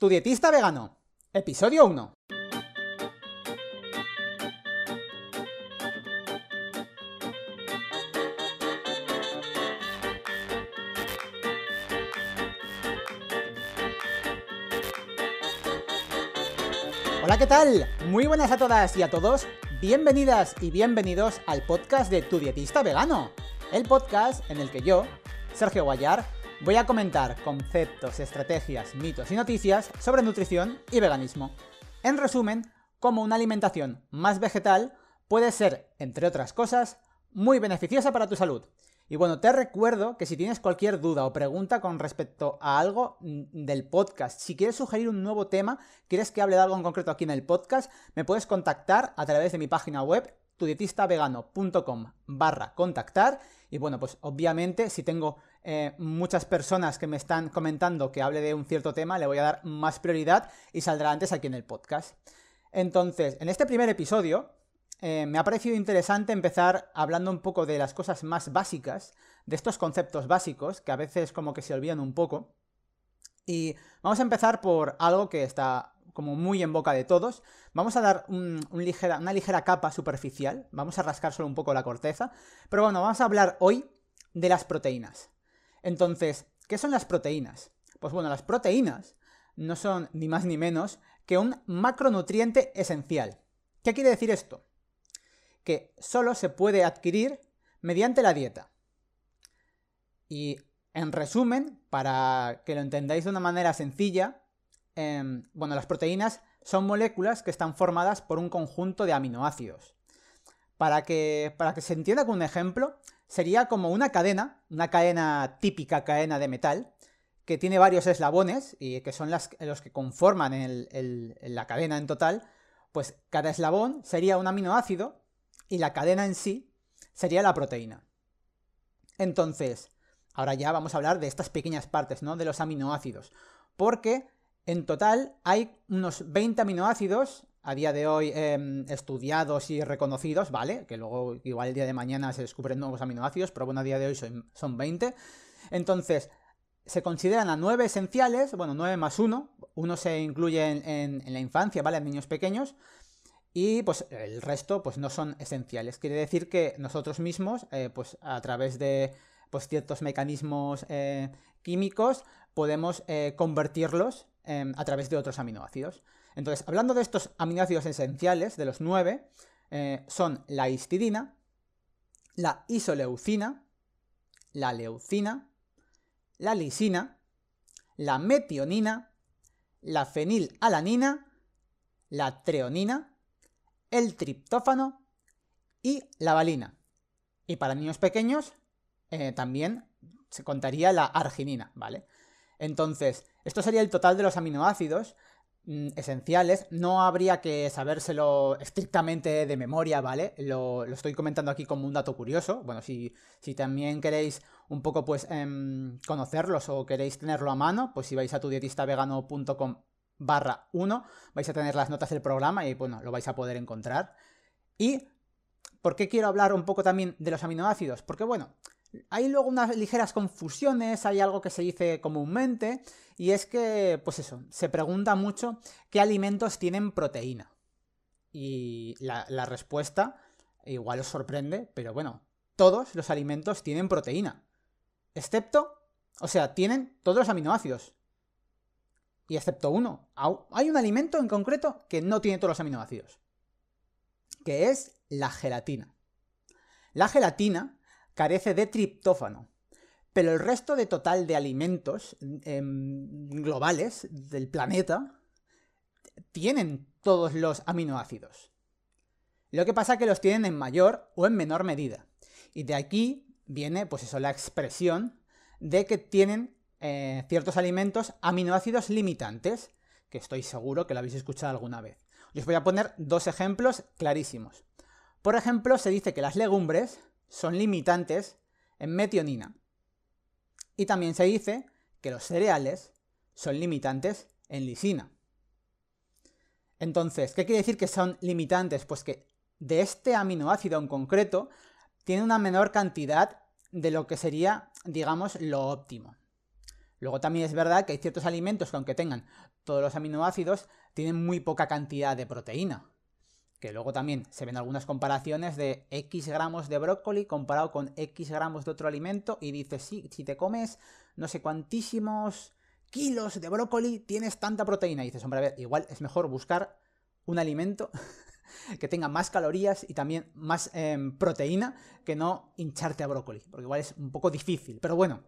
Tu dietista vegano, episodio 1. Hola, ¿qué tal? Muy buenas a todas y a todos. Bienvenidas y bienvenidos al podcast de Tu dietista vegano. El podcast en el que yo, Sergio Guayar, voy a comentar conceptos, estrategias, mitos y noticias sobre nutrición y veganismo. En resumen, cómo una alimentación más vegetal puede ser, entre otras cosas, muy beneficiosa para tu salud. Y bueno, te recuerdo que si tienes cualquier duda o pregunta con respecto a algo mm, del podcast, si quieres sugerir un nuevo tema, quieres que hable de algo en concreto aquí en el podcast, me puedes contactar a través de mi página web tudietistavegano.com barra contactar y bueno, pues obviamente si tengo eh, muchas personas que me están comentando que hable de un cierto tema, le voy a dar más prioridad y saldrá antes aquí en el podcast. Entonces, en este primer episodio eh, me ha parecido interesante empezar hablando un poco de las cosas más básicas, de estos conceptos básicos que a veces como que se olvidan un poco. Y vamos a empezar por algo que está como muy en boca de todos. Vamos a dar una ligera capa superficial, vamos a rascar solo un poco la corteza, pero bueno, vamos a hablar hoy de las proteínas. Entonces, ¿qué son las proteínas? Pues bueno, las proteínas no son ni más ni menos que un macronutriente esencial. ¿Qué quiere decir esto? Que solo se puede adquirir mediante la dieta. Y en resumen, para que lo entendáis de una manera sencilla, Em, bueno, las proteínas son moléculas que están formadas por un conjunto de aminoácidos. Para que, para que se entienda con un ejemplo, sería como una cadena, una cadena típica cadena de metal, que tiene varios eslabones y que son los que conforman la cadena en total, pues cada eslabón sería un aminoácido y la cadena en sí sería la proteína. Entonces, ahora ya vamos a hablar de estas pequeñas partes, ¿no? De los aminoácidos. Porque en total hay unos 20 aminoácidos a día de hoy em, estudiados y reconocidos, ¿vale? Que luego igual el día de mañana se descubren nuevos aminoácidos, pero bueno, a día de hoy son, 20. Entonces, se consideran a 9 esenciales, bueno, 9 más 1, uno se incluye en, la infancia, ¿vale? En niños pequeños, y pues el resto pues no son esenciales. Quiere decir que nosotros mismos, eh, pues a través de pues, ciertos mecanismos eh, químicos, podemos eh, convertirlos Em, a través de otros aminoácidos. Entonces, hablando de estos aminoácidos esenciales, de los nueve, eh, son la histidina, la isoleucina, la leucina, la lisina, la metionina, la fenilalanina, la treonina, el triptófano y la valina. Y para niños pequeños eh, también se contaría la arginina, ¿vale? Entonces, esto sería el total de los aminoácidos esenciales. No habría que sabérselo estrictamente de memoria, ¿vale? Lo, estoy comentando aquí como un dato curioso. Bueno, si, si también queréis un poco, pues, em, conocerlos o queréis tenerlo a mano, pues si vais a tudietistavegano.com barra 1, vais a tener las notas del programa y, bueno, lo vais a poder encontrar. Y, ¿por qué quiero hablar un poco también de los aminoácidos? Porque, bueno, hay luego unas ligeras confusiones, hay algo que se dice comúnmente, y es que, pues eso, se pregunta mucho qué alimentos tienen proteína. Y la, respuesta igual os sorprende, pero bueno, todos los alimentos tienen proteína. Excepto, o sea, tienen todos los aminoácidos. Y excepto uno. Hay un alimento en concreto que no tiene todos los aminoácidos. Que es la gelatina. La gelatina carece de triptófano. Pero el resto de total de alimentos em, globales del planeta tienen todos los aminoácidos. Lo que pasa es que los tienen en mayor o en menor medida. Y de aquí viene, pues eso, la expresión de que tienen eh, ciertos alimentos aminoácidos limitantes, que estoy seguro que lo habéis escuchado alguna vez. Os voy a poner dos ejemplos clarísimos. Por ejemplo, se dice que las legumbres son limitantes en metionina. Y también se dice que los cereales son limitantes en lisina. Entonces, ¿qué quiere decir que son limitantes? Pues que de este aminoácido en concreto tiene una menor cantidad de lo que sería, digamos, lo óptimo. Luego también es verdad que hay ciertos alimentos que aunque tengan todos los aminoácidos, tienen muy poca cantidad de proteína. Que luego también se ven algunas comparaciones de X gramos de brócoli comparado con X gramos de otro alimento y dices, sí, si te comes no sé cuantísimos kilos de brócoli, tienes tanta proteína. Y dices, hombre, a ver, igual es mejor buscar un alimento que tenga más calorías y también más em, proteína que no hincharte a brócoli, porque igual es un poco difícil. Pero bueno,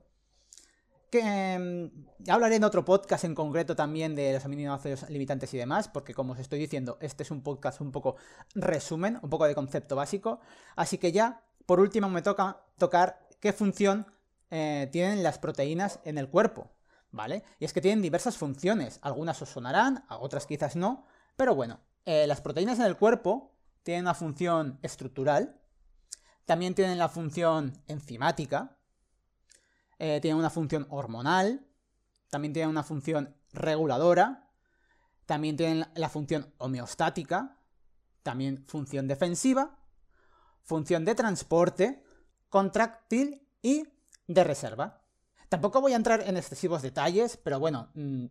que ya hablaré en otro podcast en concreto también de los aminoácidos limitantes y demás, porque como os estoy diciendo, este es un podcast un poco resumen, un poco de concepto básico. Así que ya, por último, me toca tocar qué función eh, tienen las proteínas en el cuerpo, ¿vale? Y es que tienen diversas funciones, algunas os sonarán, otras quizás no, pero bueno, eh, las proteínas en el cuerpo tienen una función estructural, también tienen la función enzimática, eh, tienen una función hormonal, también tienen una función reguladora, también tienen la función homeostática, también función defensiva, función de transporte, contráctil y de reserva. Tampoco voy a entrar en excesivos detalles, pero bueno, mm,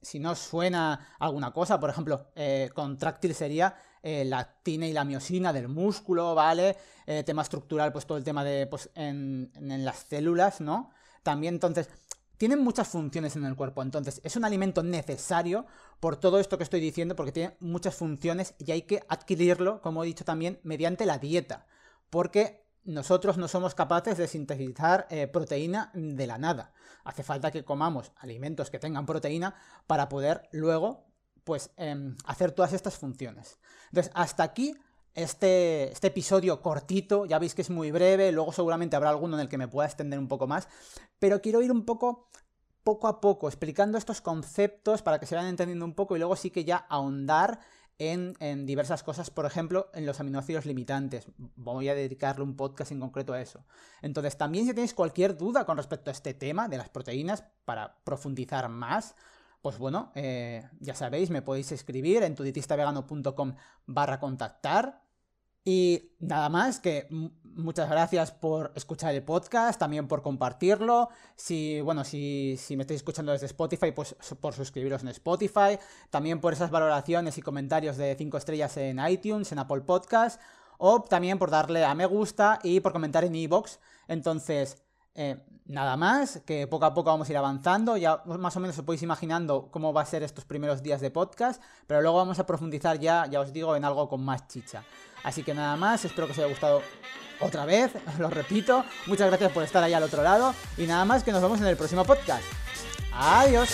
si no suena alguna cosa, por ejemplo, eh, contráctil sería eh, la actina y la miosina del músculo, ¿vale? Eh, tema estructural, pues todo el tema de, pues, en, en las células, ¿no? También, entonces, tienen muchas funciones en el cuerpo, entonces es un alimento necesario por todo esto que estoy diciendo, porque tiene muchas funciones y hay que adquirirlo, como he dicho también, mediante la dieta, porque nosotros no somos capaces de sintetizar eh, proteína de la nada. Hace falta que comamos alimentos que tengan proteína para poder luego pues em, hacer todas estas funciones. Entonces, hasta aquí este, este, episodio cortito, ya veis que es muy breve, luego seguramente habrá alguno en el que me pueda extender un poco más, pero quiero ir un poco poco a poco explicando estos conceptos para que se vayan entendiendo un poco y luego sí que ya ahondar en, diversas cosas, por ejemplo, en los aminoácidos limitantes. Voy a dedicarle un podcast en concreto a eso. Entonces, también si tenéis cualquier duda con respecto a este tema de las proteínas, para profundizar más, pues bueno, eh, ya sabéis, me podéis escribir en tuditistavegano.com barra contactar y nada más, que muchas gracias por escuchar el podcast, también por compartirlo. Si, bueno, si, si me estáis escuchando desde Spotify, pues por suscribiros en Spotify. También por esas valoraciones y comentarios de 5 estrellas en iTunes, en Apple Podcast. O también por darle a me gusta y por comentar en iVoox. Entonces, eh, nada más, que poco a poco vamos a ir avanzando. Ya más o menos os podéis imaginando cómo va a ser estos primeros días de podcast. Pero luego vamos a profundizar ya, ya os digo, en algo con más chicha. Así que nada más, espero que os haya gustado otra vez, lo repito. Muchas gracias por estar ahí al otro lado. Y nada más, que nos vemos en el próximo podcast. Adiós.